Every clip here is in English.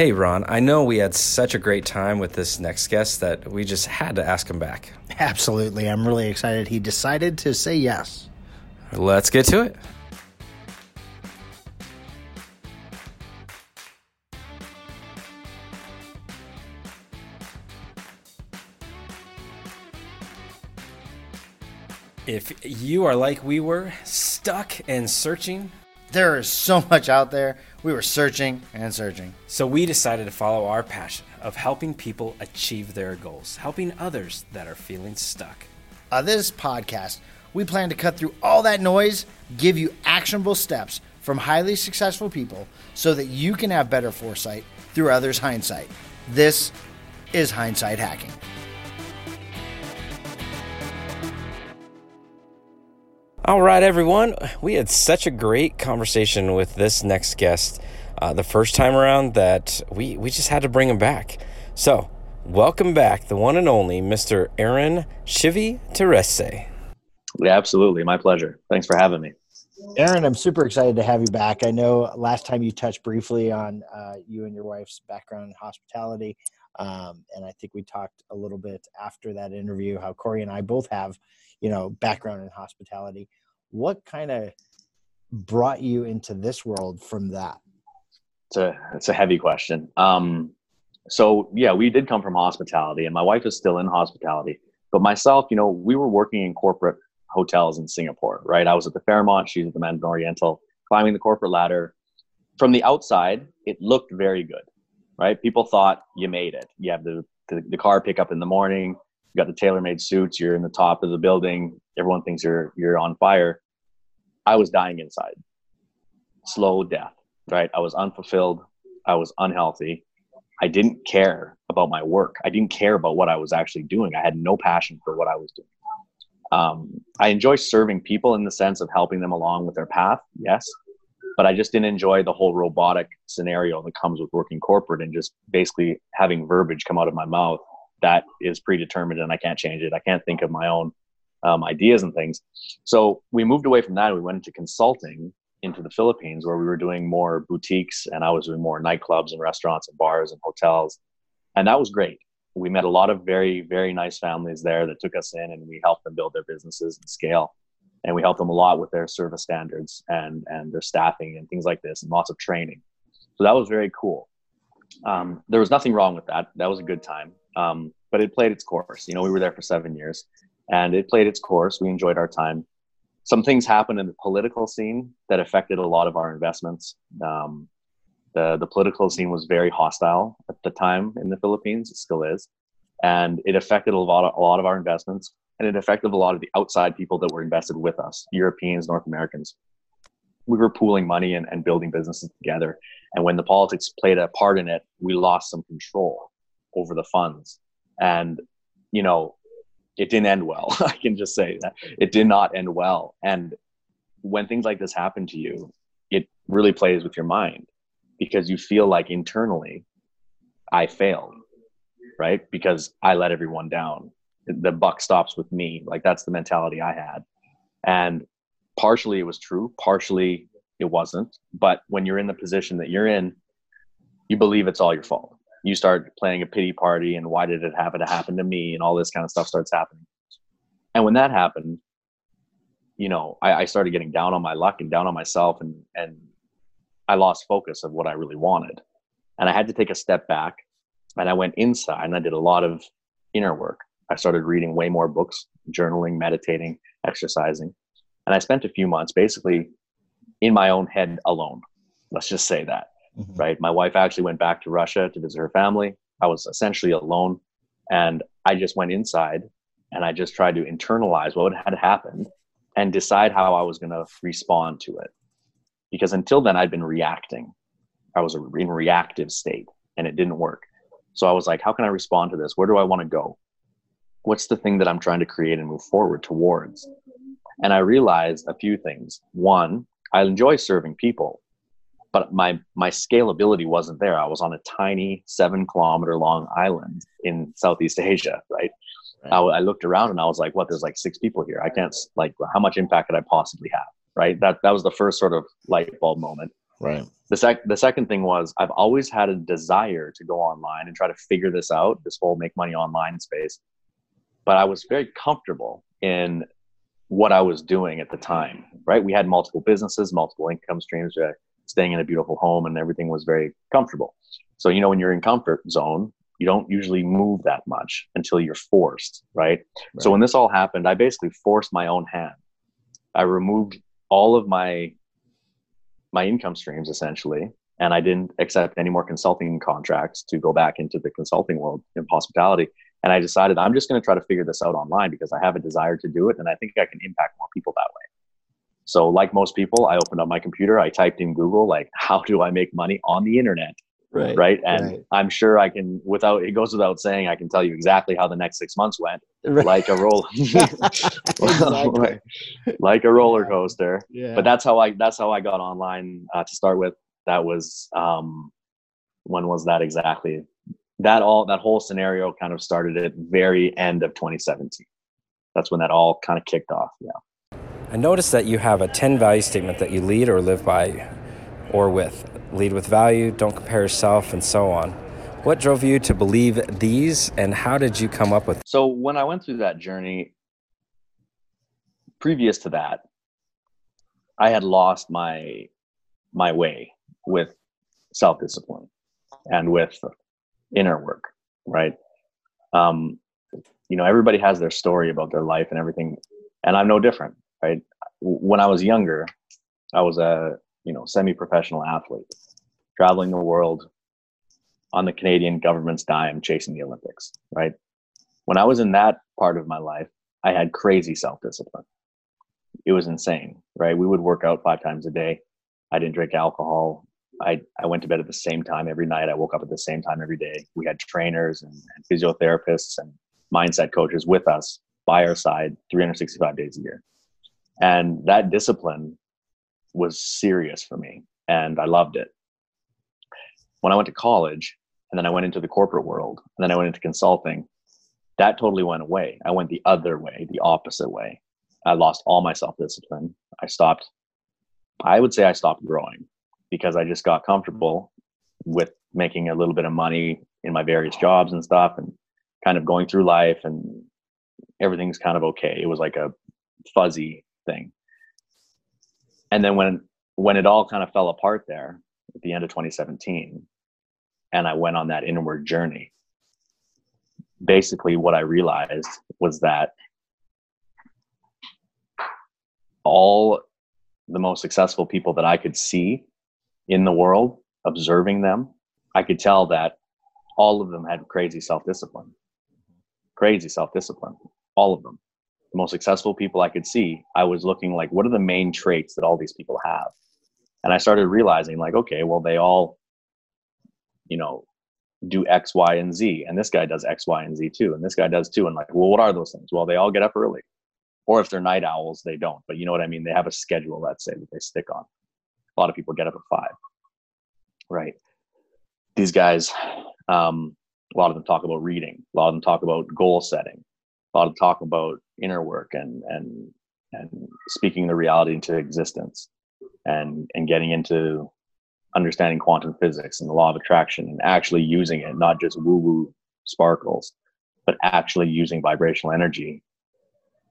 Hey, Ron, I know we had such a great time with this next guest that we just had to ask him back. Absolutely. I'm really excited. He decided to say yes. Let's get to it. If you are like we were, stuck and searching, There is so much out there. We were searching and searching. so we decided to follow our passion of helping people achieve their goals, helping others that are feeling stuck. On this podcast, we plan to cut through all that noise, give you actionable steps from highly successful people so that you can have better foresight through others' hindsight. This is hindsight hacking. All right, everyone. We had such a great conversation with this next guest uh, the first time around that we, we just had to bring him back. So, welcome back, the one and only Mr. Aaron Shivi Terese. Yeah, absolutely. My pleasure. Thanks for having me. Aaron, I'm super excited to have you back. I know last time you touched briefly on uh, you and your wife's background in hospitality. Um, and I think we talked a little bit after that interview how Corey and I both have, you know, background in hospitality. What kind of brought you into this world from that? It's a it's a heavy question. Um, so yeah, we did come from hospitality, and my wife is still in hospitality. But myself, you know, we were working in corporate hotels in Singapore, right? I was at the Fairmont, she's at the Mandarin Oriental, climbing the corporate ladder. From the outside, it looked very good, right? People thought you made it. You have the the, the car pickup in the morning. You got the tailor-made suits. You're in the top of the building. Everyone thinks you're you're on fire. I was dying inside. Slow death, right? I was unfulfilled. I was unhealthy. I didn't care about my work. I didn't care about what I was actually doing. I had no passion for what I was doing. Um, I enjoy serving people in the sense of helping them along with their path, yes, but I just didn't enjoy the whole robotic scenario that comes with working corporate and just basically having verbiage come out of my mouth that is predetermined and I can't change it. I can't think of my own um, ideas and things. So we moved away from that. We went into consulting into the Philippines where we were doing more boutiques and I was doing more nightclubs and restaurants and bars and hotels. And that was great. We met a lot of very, very nice families there that took us in and we helped them build their businesses and scale. And we helped them a lot with their service standards and, and their staffing and things like this and lots of training. So that was very cool. Um, there was nothing wrong with that. That was a good time. Um, but it played its course. You know, we were there for seven years and it played its course. We enjoyed our time some things happened in the political scene that affected a lot of our investments. Um, the the political scene was very hostile at the time in the Philippines. It still is, and it affected a lot of a lot of our investments, and it affected a lot of the outside people that were invested with us, Europeans, North Americans. We were pooling money and, and building businesses together, and when the politics played a part in it, we lost some control over the funds, and you know it didn't end well. I can just say that it did not end well. And when things like this happen to you, it really plays with your mind because you feel like internally, I failed, right? Because I let everyone down. The buck stops with me. Like that's the mentality I had. And partially it was true, partially it wasn't. But when you're in the position that you're in, you believe it's all your fault you start playing a pity party and why did it happen to happen to me and all this kind of stuff starts happening. And when that happened you know I, I, started getting down on my luck and down on myself and and i lost focus of what i really wanted. And i had to take a step back and i went inside and i did a lot of inner work. I started reading way more books journaling meditating exercising. And i spent a few months basically in my own head alone. Let's just say that mm-hmm. right? My wife actually went back to Russia to visit her family. I was essentially alone. And I just went inside and I just tried to internalize what had happened and decide how I was going to respond to it. Because until then, I'd been reacting. I was in reactive state and it didn't work. So I was like, how can I respond to this? Where do I want to go? What's the thing that I'm trying to create and move forward towards? And I realized a few things. One, I enjoy serving people but my my scalability wasn't there. I was on a tiny seven kilometer long island in Southeast Asia, right? right. I, I, looked around and I was like, "What? There's like six people here. I can't like how much impact could I possibly have?" Right? That that was the first sort of light bulb moment. Right. The sec the second thing was I've always had a desire to go online and try to figure this out, this whole make money online space. But I was very comfortable in what I was doing at the time. Right. We had multiple businesses, multiple income streams, staying in a beautiful home, and everything was very comfortable. So you know, when you're in comfort zone, you don't usually move that much until you're forced, right? right? So when this all happened, I basically forced my own hand. I removed all of my my income streams essentially, and I didn't accept any more consulting contracts to go back into the consulting world in hospitality. And I decided I'm just going to try to figure this out online because I have a desire to do it, and I think I can impact more people that way. So, like most people, I opened up my computer, I typed in Google, like, how do I make money on the internet? right right and right. i'm sure i can without it goes without saying i can tell you exactly how the next six months went right. like a roller like, like, a roller coaster yeah. but that's how i that's how i got online uh, to start with that was um when was that exactly that all that whole scenario kind of started at very end of 2017 that's when that all kind of kicked off yeah i noticed that you have a 10 value statement that you lead or live by or with lead with value, don't compare yourself, and so on. What drove you to believe these, and how did you come up with? So when I went through that journey, previous to that, I had lost my my way with self discipline and with inner work. Right. Um, you know, everybody has their story about their life and everything, and I'm no different. Right. When I was younger, I was a you know semi-professional athlete traveling the world on the canadian government's dime chasing the olympics right? When i was in that part of my life i had crazy self-discipline. It was insane right? We would work out five times a day. I didn't drink alcohol. I, I went to bed at the same time every night. I woke up at the same time every day. We had trainers and, and physiotherapists and mindset coaches with us by our side 365 days a year and that discipline was serious for me and I loved it. When I went to college and then I went into the corporate world and then I went into consulting, that totally went away. I went the other way, the opposite way. I lost all my self discipline. I stopped, I would say I stopped growing because I just got comfortable with making a little bit of money in my various jobs and stuff and kind of going through life and everything's kind of okay. It was like a fuzzy thing. And then when when it all kind of fell apart there at the end of 2017 and i went on that inward journey basically what i realized was that all the most successful people that i could see in the world observing them i could tell that all of them had crazy self-discipline. Crazy self-discipline. All of them the most successful people I could see, I was looking like, what are the main traits that all these people have? And I started realizing, like, okay, well, they all, you know, do X, Y, and Z. And this guy does X, Y, and Z too. And this guy does too. And like, well, what are those things? Well, they all get up early. Or if they're night owls, they don't. But you know what I mean? They have a schedule, let's say, that they stick on. A lot of people get up at five. Right. These guys, um, a lot of them talk about reading. A lot of them talk about goal setting. A lot of talk about inner work and and and speaking the reality into existence and and getting into understanding quantum physics and the law of attraction and actually using it not just woo woo sparkles but actually using vibrational energy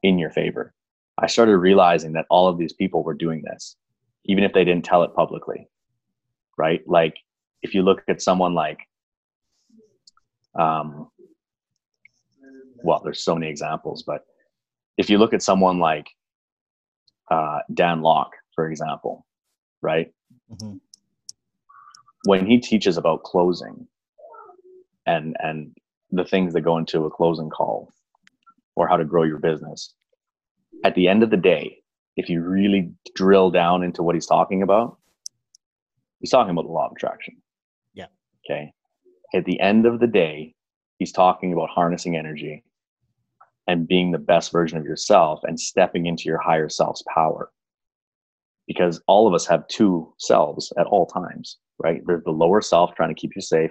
in your favor. I started realizing that all of these people were doing this even if they didn't tell it publicly right? Like if you look at someone like um well there's so many examples but if you look at someone like uh, Dan Lok, for example, right? Mm-hmm. When he teaches about closing and and the things that go into a closing call or how to grow your business, at the end of the day, if you really drill down into what he's talking about, he's talking about the law of attraction. Yeah. Okay. At the end of the day, he's talking about harnessing energy and being the best version of yourself and stepping into your higher self's power. Because all of us have two selves at all times, right? There's the lower self trying to keep you safe,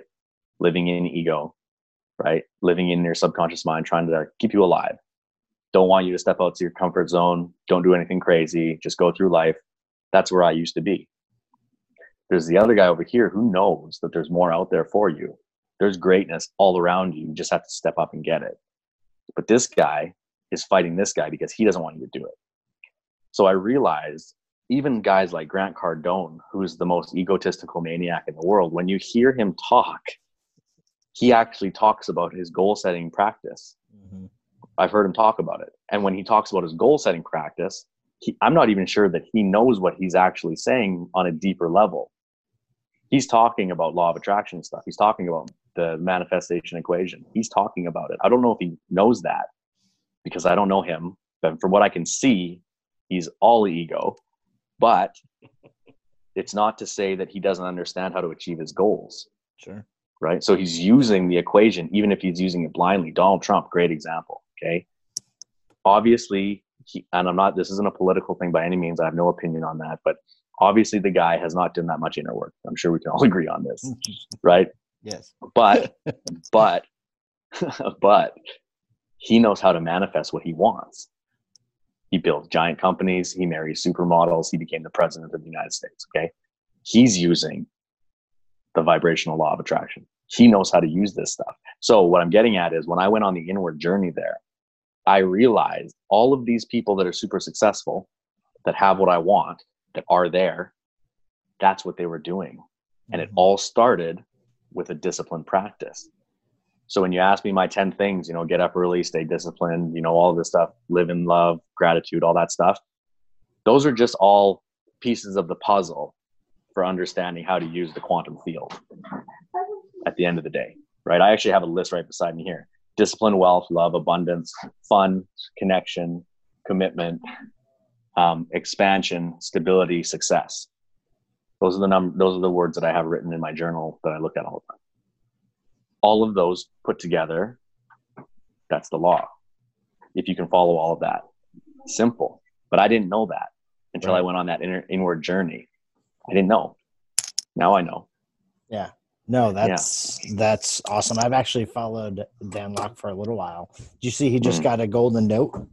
living in ego, right? Living in your subconscious mind, trying to keep you alive. Don't want you to step out to your comfort zone. Don't do anything crazy. Just go through life. That's where I used to be. there's the other guy over here who knows that there's more out there for you. There's greatness all around you. You just have to step up and get it. But this guy is fighting this guy because he doesn't want you to do it. So I realized even guys like Grant Cardone, who's the most egotistical maniac in the world, when you hear him talk, he actually talks about his goal setting practice. Mm-hmm. I've heard him talk about it. And when he talks about his goal setting practice, he, I'm not even sure that he knows what he's actually saying on a deeper level. He's talking about law of attraction stuff. He's talking about the manifestation equation. He's talking about it. I don't know if he knows that because I don't know him. But from what I can see, he's all ego. But it's not to say that he doesn't understand how to achieve his goals. Sure. Right. So he's using the equation, even if he's using it blindly. Donald Trump, great example. Okay. Obviously, he, and I'm not, this isn't a political thing by any means. I have no opinion on that. But obviously, the guy has not done that much inner work. I'm sure we can all agree on this. Hmm. Right. Yes. But, but, but he knows how to manifest what he wants. He builds giant companies. He marries supermodels. He became the president of the United States. Okay. He's using the vibrational law of attraction. He knows how to use this stuff. So, what I'm getting at is when I went on the inward journey there, I realized all of these people that are super successful, that have what I want, that are there, that's what they were doing. And it mm-hmm. all started with a disciplined practice. So when you ask me my 10 things, you know, get up early, stay disciplined, you know, all this stuff, live in love, gratitude, all that stuff, those are just all pieces of the puzzle for understanding how to use the quantum field at the end of the day, right? I actually have a list right beside me here discipline, wealth, love, abundance, fun, connection, commitment, um, expansion, stability, success. Those are the num- those are the words that I have written in my journal that I look at all the time all of those put together, that's the law. If you can follow all of that, simple. But I didn't know that until right. I went on that inner, inward journey. I didn't know. Now I know. Yeah. No, that's yeah. that's awesome. I've actually followed Dan Lok for a little while. Did you see he just mm. got a golden note?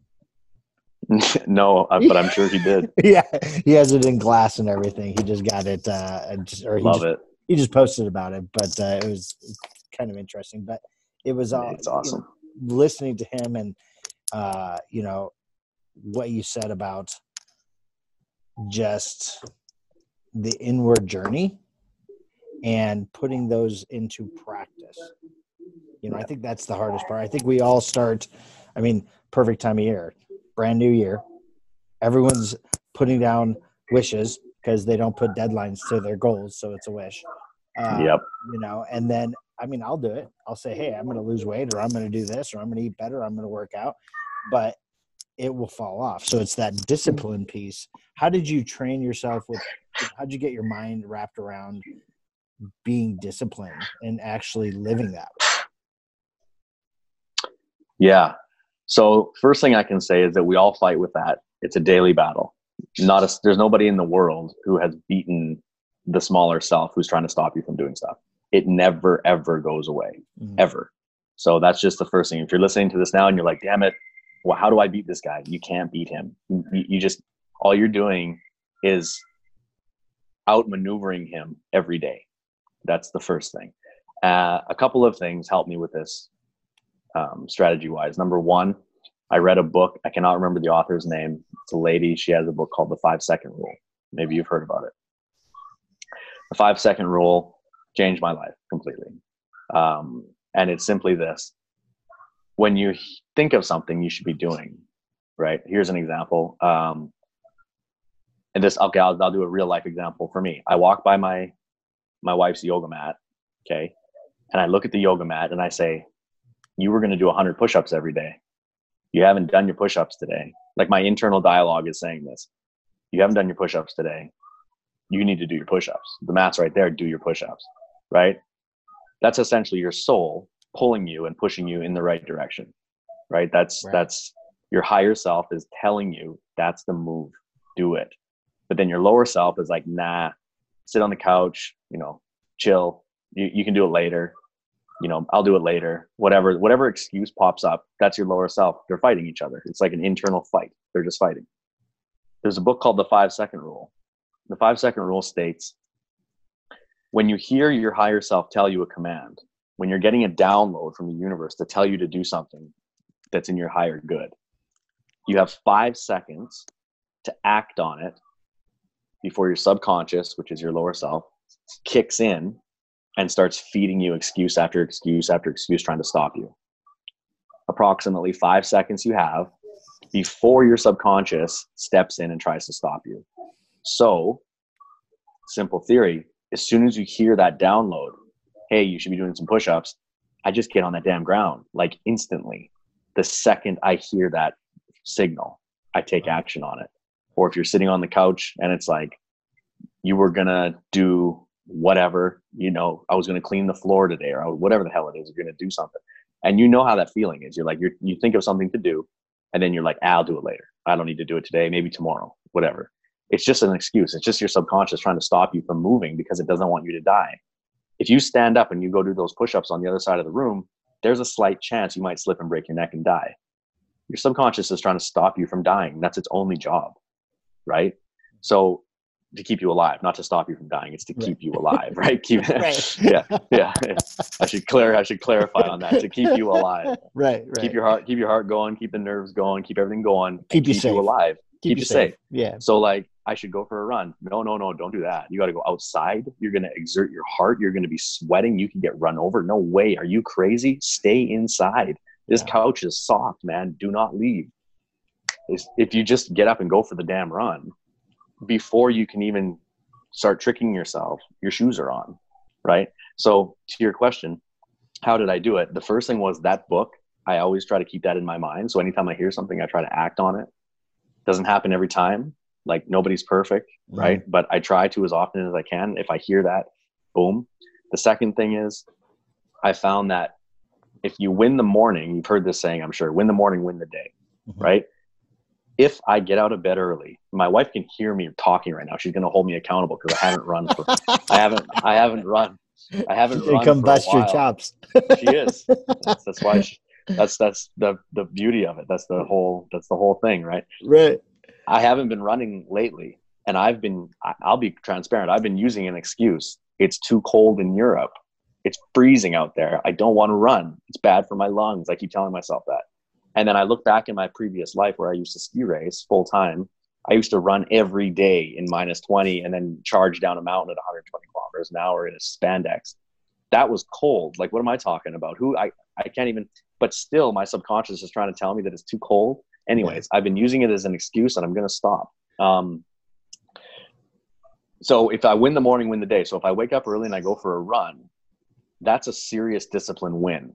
no, uh, but I'm sure he did. yeah, he has it in glass and everything. He just got it. Uh, or he Love just, it. He just posted about it, but uh, it was kind of interesting. But it was uh, it's awesome you know, listening to him and uh, you know what you said about just the inward journey and putting those into practice. You know, I think that's the hardest part. I think we all start. I mean, perfect time of year, brand new year. Everyone's putting down wishes because they don't put deadlines to their goals, so it's a wish. Uh, yep. You know, and then I mean, I'll do it. I'll say, hey, I'm going to lose weight, or I'm going to do this, or I'm going to eat better, I'm going to work out, but it will fall off. So it's that discipline piece. How did you train yourself with? How did you get your mind wrapped around being disciplined and actually living that way? Yeah. So first thing I can say is that we all fight with that. It's a daily battle. Not a, there's nobody in the world who has beaten the smaller self who's trying to stop you from doing stuff. It never ever goes away. Mm-hmm. ever. So that's just the first thing. If you're listening to this now and you're like damn it. Well, how do i beat this guy? You can't beat him. You, you just all you're doing is outmaneuvering him every day. That's the first thing. Uh, a couple of things help me with this um, strategy wise number one i read a book i cannot remember the author's name it's a lady she has a book called the five second rule maybe you've heard about it the five second rule changed my life completely. Um, and it's simply this when you think of something you should be doing, right? Here's an example. Um, and this, okay, I'll, I'll do a real life example for me. I walk by my, my wife's yoga mat. Okay. And I look at the yoga mat and I say, you were going to do 100 push-ups every day. You haven't done your push-ups today. Like my internal dialogue is saying this. You haven't done your push-ups today. You need to do your push-ups. The mat's right there. Do your push-ups right? That's essentially your soul pulling you and pushing you in the right direction, right? That's right. that's your higher self is telling you that's the move, do it. But then your lower self is like, nah, sit on the couch, you know, chill. You you can do it later. You know, I'll do it later. Whatever whatever excuse pops up, that's your lower self. They're fighting each other. It's like an internal fight. They're just fighting. There's a book called The Five Second Rule. The five second rule states when you hear your higher self tell you a command, when you're getting a download from the universe to tell you to do something that's in your higher good, you have five seconds to act on it before your subconscious, which is your lower self, kicks in and starts feeding you excuse after excuse after excuse trying to stop you. Approximately five seconds you have before your subconscious steps in and tries to stop you. So, simple theory as soon as you hear that download, hey, you should be doing some push ups, I just get on that damn ground like instantly. The second I hear that signal, I take action on it. Or if you're sitting on the couch and it's like, you were gonna do whatever, you know, I was gonna clean the floor today or whatever the hell it is, you're gonna do something. And you know how that feeling is. You're like, you're, you think of something to do, and then you're like, ah, I'll do it later. I don't need to do it today, maybe tomorrow, whatever. It's just an excuse. It's just your subconscious trying to stop you from moving because it doesn't want you to die. If you stand up and you go do those push ups on the other side of the room, there's a slight chance you might slip and break your neck and die. Your subconscious is trying to stop you from dying. That's its only job, right? So to keep you alive, not to stop you from dying. It's to right. keep you alive, right? Keep, right. yeah, yeah, yeah. I should clear. I should clarify on that. To keep you alive, right, right. Keep your heart. Keep your heart going. Keep the nerves going. Keep everything going. Keep you keep safe. you alive. Keep, keep you safe. safe. Yeah. So like, I should go for a run. No, no, no, don't do that. You got to go outside. You're going to exert your heart. You're going to be sweating. You can get run over. No way. Are you crazy? Stay inside. This yeah. couch is soft, man. Do not leave. If you just get up and go for the damn run, before you can even start tricking yourself, your shoes are on, right? So, to your question, how did I do it? The first thing was that book. I always try to keep that in my mind. So, anytime I hear something, I try to act on it. Doesn't happen every time. Like, nobody's perfect, mm-hmm. right? But I try to as often as I can. If I hear that, boom. The second thing is, I found that if you win the morning, you've heard this saying, I'm sure, win the morning, win the day, mm-hmm. right? If I get out of bed early, my wife can hear me talking right now. She's going to hold me accountable because I haven't run. For, I haven't. I haven't run. I haven't run. Come bust your chops. she is. That's, that's why. She, that's that's the the beauty of it. That's the whole. That's the whole thing, right? Right. I haven't been running lately, and I've been. I'll be transparent. I've been using an excuse. It's too cold in Europe. It's freezing out there. I don't want to run. It's bad for my lungs. I keep telling myself that. And then I look back in my previous life where I used to ski race full time. I used to run every day in minus 20 and then charge down a mountain at 120 kilometers an hour in a spandex. That was cold. Like, what am I talking about? Who I, I can't even, but still, my subconscious is trying to tell me that it's too cold. Anyways, I've been using it as an excuse and I'm going to stop. Um, so if I win the morning, win the day. So if I wake up early and I go for a run, that's a serious discipline win,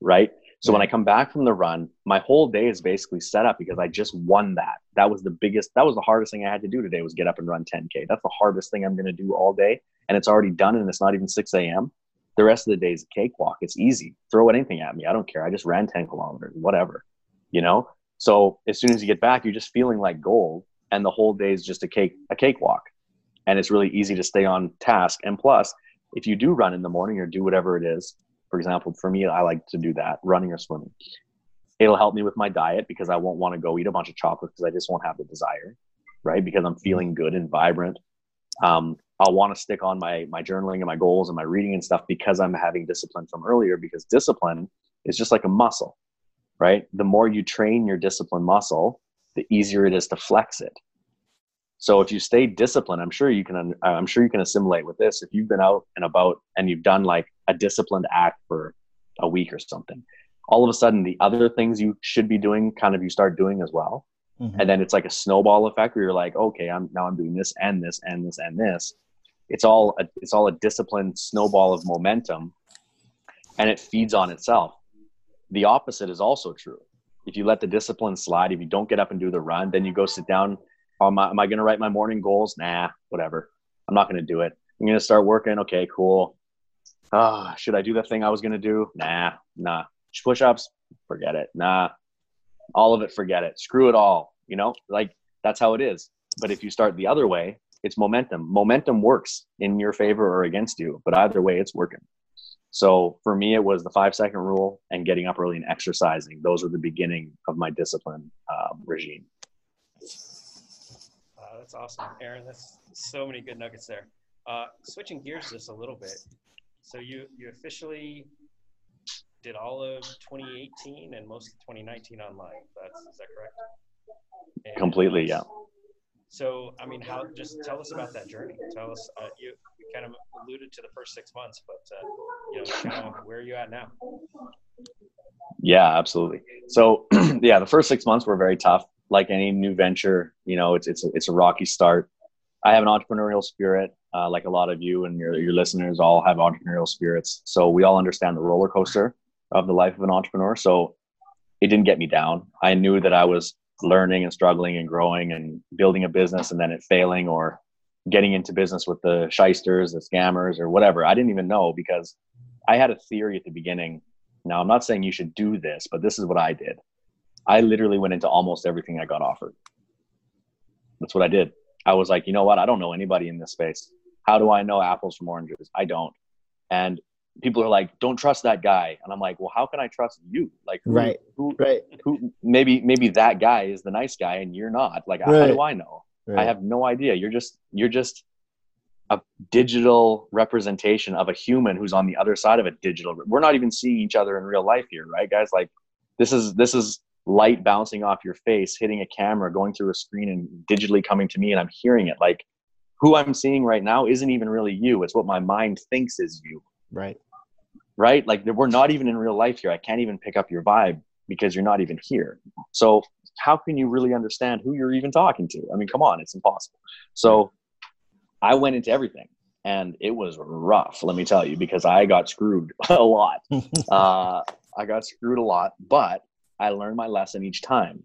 right? So when I come back from the run, my whole day is basically set up because I just won that. That was the biggest, that was the hardest thing I had to do today was get up and run 10K. That's the hardest thing I'm going to do all day. And it's already done and it's not even 6 a.m. The rest of the day is a cakewalk. It's easy. Throw anything at me. I don't care. I just ran 10 kilometers, whatever, you know? So as soon as you get back, you're just feeling like gold. And the whole day is just a cake, a cakewalk. And it's really easy to stay on task. And plus, if you do run in the morning or do whatever it is, for example, for me, I like to do that running or swimming. It'll help me with my diet because I won't want to go eat a bunch of chocolate because I just won't have the desire, right? Because I'm feeling good and vibrant. Um, I'll want to stick on my my journaling and my goals and my reading and stuff because I'm having discipline from earlier. Because discipline is just like a muscle, right? The more you train your discipline muscle, the easier it is to flex it. So if you stay disciplined, I'm sure you can. I'm sure you can assimilate with this. If you've been out and about and you've done like a disciplined act for a week or something, all of a sudden the other things you should be doing, kind of you start doing as well, mm-hmm. and then it's like a snowball effect where you're like, okay, I'm now I'm doing this and this and this and this. It's all a, it's all a disciplined snowball of momentum, and it feeds on itself. The opposite is also true. If you let the discipline slide, if you don't get up and do the run, then you go sit down Am I, am I going to write my morning goals? Nah, whatever. I'm not going to do it. I'm going to start working. Okay, cool. Ah, should I do the thing I was going to do? Nah, nah. Push ups? Forget it. Nah. All of it, forget it. Screw it all. You know, like that's how it is. But if you start the other way, it's momentum. Momentum works in your favor or against you, but either way, it's working. So for me, it was the five second rule and getting up early and exercising. Those were the beginning of my discipline um, regime that's awesome, Aaron. That's so many good nuggets there. uh, switching gears just a little bit. So you you officially did all of 2018 and most of 2019 online. That's is that correct? And Completely, yeah. So I mean, how? Just tell us about that journey. Tell us. Uh, you, you kind of alluded to the first six months, but uh, you know, kind of where are you at now? Yeah, absolutely. So yeah, the first six months were very tough. Like any new venture, you know, it's it's a, it's a rocky start. I have an entrepreneurial spirit, uh, like a lot of you and your your listeners all have entrepreneurial spirits. So we all understand the roller coaster of the life of an entrepreneur. So it didn't get me down. I knew that I was learning and struggling and growing and building a business and then it failing or getting into business with the shysters, the scammers, or whatever. I didn't even know because I had a theory at the beginning. Now, I'm not saying you should do this, but this is what I did. I literally went into almost everything I got offered. That's what I did. I was like, you know what? I don't know anybody in this space. How do I know apples from oranges? I don't. And people are like, don't trust that guy. And I'm like, well, how can I trust you? Like, who, right, who, right. Who, maybe, maybe that guy is the nice guy and you're not. Like, right. how do I know? Right. I have no idea. You're just, you're just a digital representation of a human who's on the other side of a digital. We're not even seeing each other in real life here, right, guys? Like, this is, this is light bouncing off your face, hitting a camera, going through a screen and digitally coming to me and I'm hearing it. Like, who I'm seeing right now isn't even really you. It's what my mind thinks is you. Right right? Like we're not even in real life here. I can't even pick up your vibe because you're not even here. So how can you really understand who you're even talking to? I mean, come on, it's impossible. So I went into everything and it was rough, let me tell you, because I got screwed a lot. uh, I got screwed a lot, but I learned my lesson each time.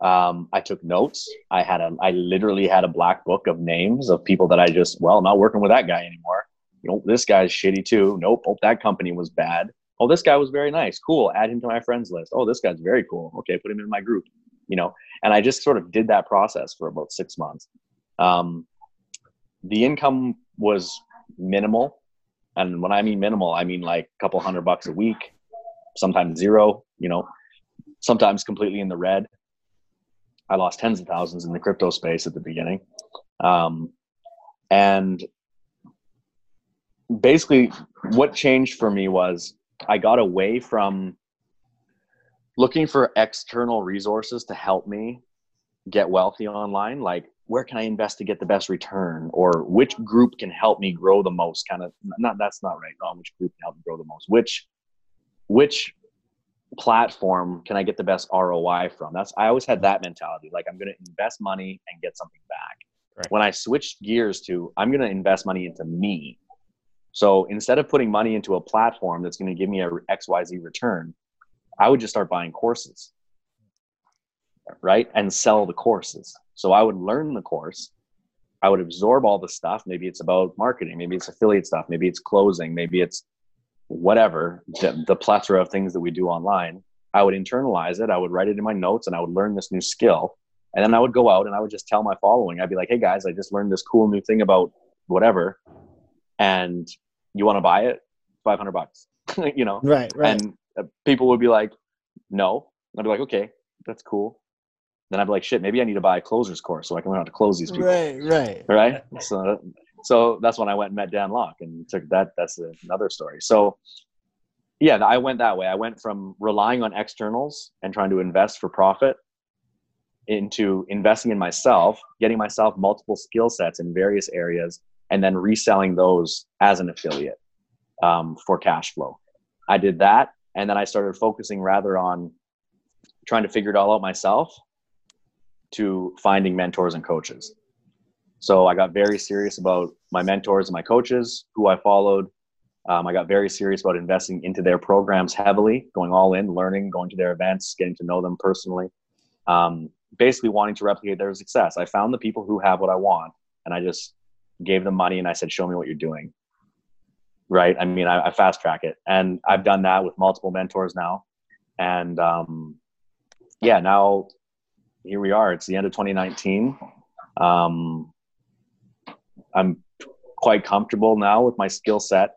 Um, I took notes. I had a, I literally had a black book of names of people that I just, well, I'm not working with that guy anymore. Nope, this guy's shitty too. Nope, oh, that company was bad. Oh, this guy was very nice. Cool. Add him to my friends list. Oh, this guy's very cool. Okay, put him in my group. You know, and I just sort of did that process for about six months. Um, the income was minimal, and when I mean minimal, I mean like a couple hundred bucks a week, sometimes zero. You know, sometimes completely in the red. I lost tens of thousands in the crypto space at the beginning. Um, and basically what changed for me was I got away from looking for external resources to help me get wealthy online like where can i invest to get the best return or which group can help me grow the most kind of not that's not right no which group can help me grow the most which which platform can i get the best roi from that's i always had that mentality like i'm going to invest money and get something back right. when i switched gears to i'm going to invest money into me so instead of putting money into a platform that's going to give me a XYZ return, I would just start buying courses, right? And sell the courses. So I would learn the course. I would absorb all the stuff. Maybe it's about marketing, maybe it's affiliate stuff, maybe it's closing, maybe it's whatever, the, the plethora of things that we do online. I would internalize it. I would write it in my notes and I would learn this new skill. And then I would go out and I would just tell my following, I'd be like, hey guys, I just learned this cool new thing about whatever and you want to buy it? 500 bucks. You know? Right right. And uh, people would be like no. I'd be like okay that's cool. Then i'd be like shit maybe i need to buy a closer's course so i can learn how to close these people. Right right. Right? So so that's when i went and met dan lok and took that that's another story so yeah i went that way i went from relying on externals and trying to invest for profit into investing in myself getting myself multiple skill sets in various areas and then reselling those as an affiliate um, for cash flow. I did that, and then I started focusing rather on trying to figure it all out myself to finding mentors and coaches. So I got very serious about my mentors and my coaches who I followed. Um, I got very serious about investing into their programs heavily, going all in, learning, going to their events, getting to know them personally, um, basically wanting to replicate their success. I found the people who have what I want, and I just gave them money and I said, show me what you're doing. Right. I mean, I, I fast track it and I've done that with multiple mentors now. And um, yeah, now here we are. It's the end of 2019. Um, I'm quite comfortable now with my skill set.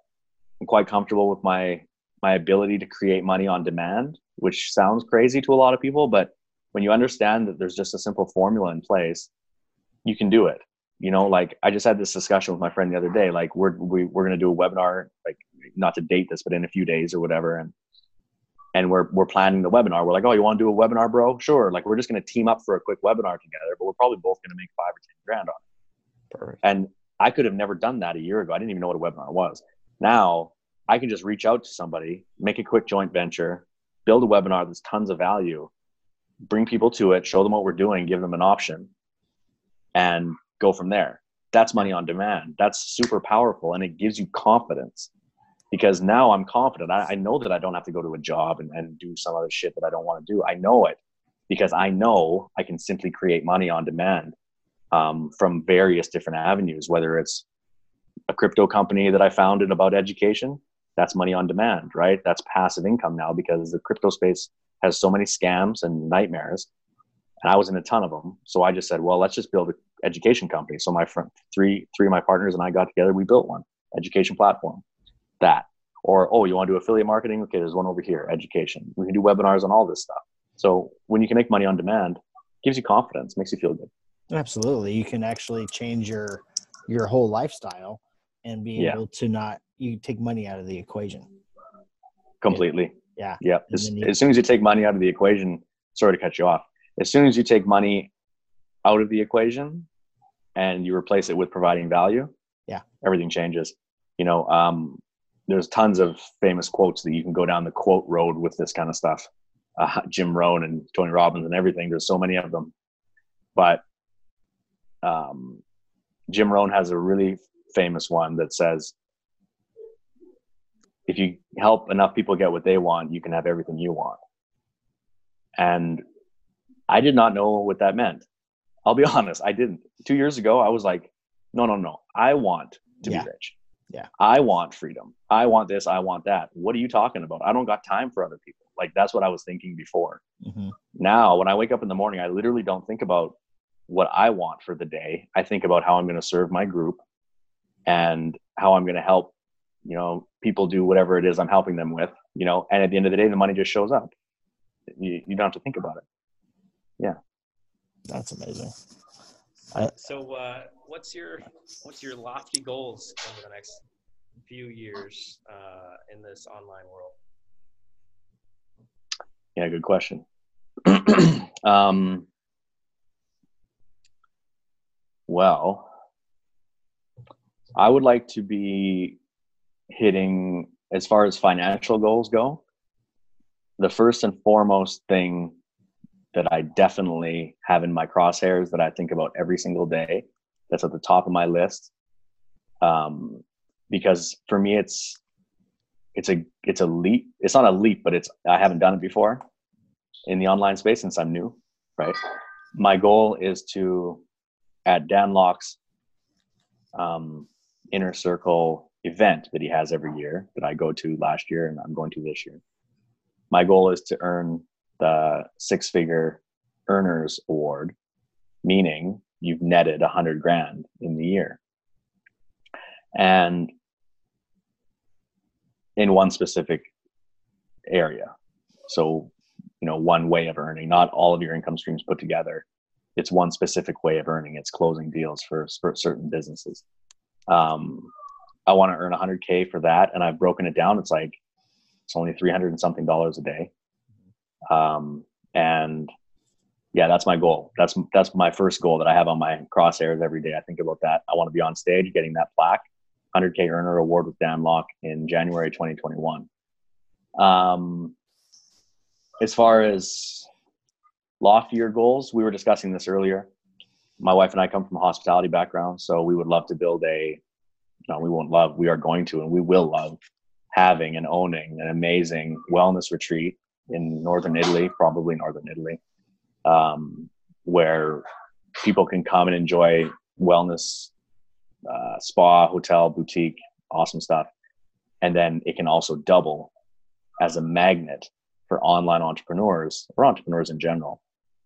I'm quite comfortable with my my ability to create money on demand, which sounds crazy to a lot of people, but when you understand that there's just a simple formula in place, you can do it you know, like I just had this discussion with my friend the other day. Like we're we, we're gonna do a webinar, like not to date this, but in a few days or whatever, and and we're we're planning the webinar. We're like, oh, you want to do a webinar, bro? Sure. Like we're just gonna team up for a quick webinar together, but we're probably both gonna make five or ten grand on it. Perfect. And I could have never done that a year ago. I didn't even know what a webinar was. Now I can just reach out to somebody, make a quick joint venture, build a webinar that's tons of value, bring people to it, show them what we're doing, give them an option, and go from there. That's money on demand. That's super powerful and it gives you confidence because now I'm confident. I, I know that I don't have to go to a job and, and do some other shit that I don't want to do. I know it because I know I can simply create money on demand um, from various different avenues, whether it's a crypto company that I founded about education, that's money on demand, right? That's passive income now because the crypto space has so many scams and nightmares. And I was in a ton of them. So I just said, well, let's just build an education company. So my friend, three, three of my partners and I got together, we built one education platform that, or, oh, you want to do affiliate marketing? Okay. There's one over here, education. We can do webinars on all this stuff. So when you can make money on demand, gives you confidence, makes you feel good. Absolutely. You can actually change your, your whole lifestyle and be Yeah. able to not, you take money out of the equation. Completely. Yeah. Yeah. As, you- as soon as you take money out of the equation, sorry to cut you off. As soon as you take money out of the equation and you replace it with providing value, Yeah. everything changes. You know, um, there's tons of famous quotes that you can go down the quote road with this kind of stuff. Uh, Jim Rohn and Tony Robbins and everything. There's so many of them, but um, Jim Rohn has a really famous one that says, if you help enough people get what they want, you can have everything you want. And I did not know what that meant. I'll be honest, I didn't. Two years ago, I was like, no, no, no. I want to Yeah. be rich. Yeah. I want freedom. I want this. I want that. What are you talking about? I don't got time for other people. Like that's what I was thinking before. Mhm. Now, when I wake up in the morning, I literally don't think about what I want for the day. I think about how I'm going to serve my group and how I'm going to help, you know, people do whatever it is I'm helping them with, you know, and at the end of the day, the money just shows up. You, you don't have to think about it. Yeah. That's amazing. So, uh, what's your what's your lofty goals over the next few years uh, in this online world? Yeah, good question. um, well, I would like to be hitting, as far as financial goals go, the first and foremost thing that I definitely have in my crosshairs that I think about every single day, that's at the top of my list. Um, because for me, it's it's a it's a leap. It's not a leap, but it's I haven't done it before in the online space since I'm new, right? My goal is to at Dan Lok's um, inner circle event that he has every year that I go to last year and I'm going to this year. My goal is to earn the six figure earners award, meaning you've netted a hundred grand in the year. And in one specific area. So, you know, one way of earning, not all of your income streams put together. It's one specific way of earning. It's closing deals for, for certain businesses. Um, I want to earn 100k for that, and I've broken it down. It's like it's only 300 and something dollars a day. Um, and yeah, that's my goal. That's that's my first goal that I have on my crosshairs every day. I think about that. I want to be on stage getting that plaque 100K earner award with Dan Lok in January 2021. Um, as far as loftier goals, we were discussing this earlier. My wife and I come from a hospitality background, so we would love to build a, no, we won't love, we are going to, and we will love having and owning an amazing wellness retreat in Northern Italy, probably Northern Italy, um, where people can come and enjoy wellness uh, spa, hotel, boutique, awesome stuff. And then it can also double as a magnet for online entrepreneurs or entrepreneurs in general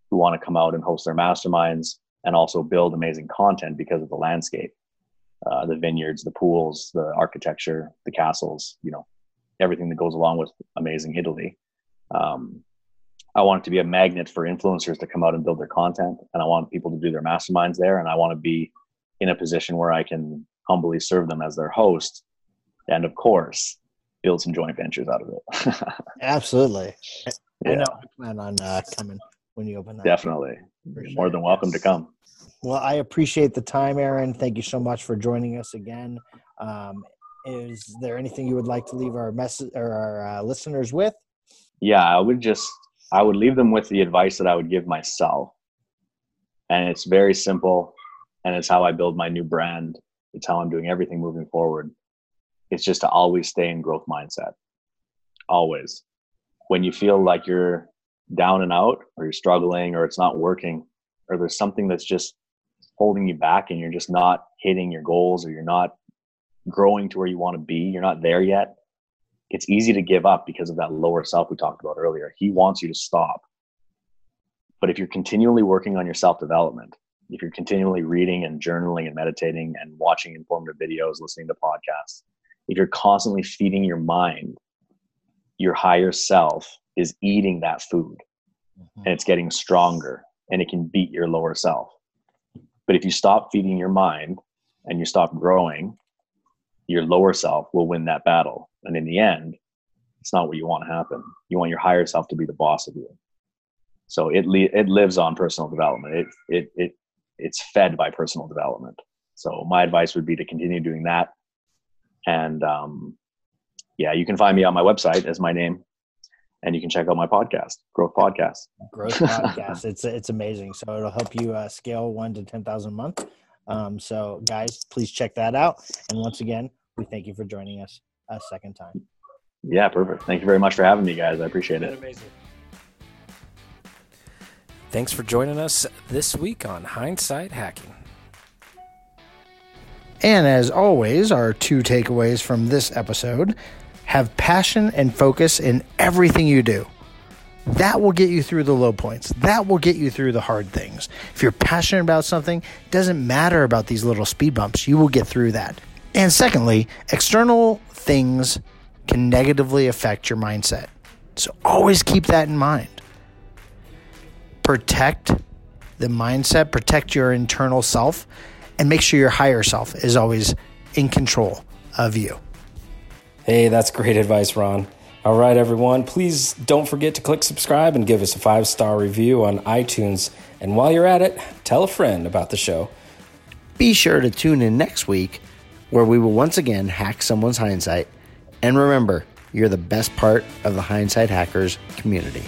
who want to come out and host their masterminds and also build amazing content because of the landscape, uh, the vineyards, the pools, the architecture, the castles, you know, everything that goes along with amazing Italy. Um, I want it to be a magnet for influencers to come out and build their content, and I want people to do their masterminds there, and I want to be in a position where I can humbly serve them as their host, and of course, build some joint ventures out of it. Absolutely. Yeah. I know. I plan on uh, coming when you open that. Definitely. You're More than welcome to come. Well, I appreciate the time, Aaron. Thank you so much for joining us again. Um, is there anything you would like to leave our message or our uh, listeners with? Yeah, I would just I would leave them with the advice that I would give myself. And it's very simple and it's how I build my new brand. It's how I'm doing everything moving forward. It's just to always stay in growth mindset. Always. When you feel like you're down and out or you're struggling or it's not working or there's something that's just holding you back and you're just not hitting your goals or you're not growing to where you want to be, you're not there yet, it's easy to give up because of that lower self we talked about earlier. He wants you to stop. But if you're continually working on your self development, if you're continually reading and journaling and meditating and watching informative videos, listening to podcasts, if you're constantly feeding your mind, your higher self is eating that food and it's getting stronger and it can beat your lower self. But if you stop feeding your mind and you stop growing, your lower self will win that battle. And in the end, it's not what you want to happen. You want your higher self to be the boss of you. So it li- it lives on personal development. It it it it's fed by personal development. So my advice would be to continue doing that. And um, yeah, you can find me on my website as my name, and you can check out my podcast, Growth Podcast. Growth podcast. It's it's amazing. So it'll help you uh, scale one to ten thousand a month. Um, so guys, please check that out. And once again, we thank you for joining us a second time. Yeah, perfect. Thank you very much for having me, guys. I appreciate it. amazing. Thanks for joining us this week on Hindsight Hacking. And as always, our two takeaways from this episode have passion and focus in everything you do. That will get you through the low points. That will get you through the hard things. If you're passionate about something, it doesn't matter about these little speed bumps. You will get through that. And secondly, external things can negatively affect your mindset. So always keep that in mind. Protect the mindset, protect your internal self, and make sure your higher self is always in control of you. Hey, that's great advice, Ron. All right, everyone, please don't forget to click subscribe and give us a five star review on iTunes. And while you're at it, tell a friend about the show. Be sure to tune in next week where we will once again hack someone's hindsight. And remember, you're the best part of the Hindsight Hackers community.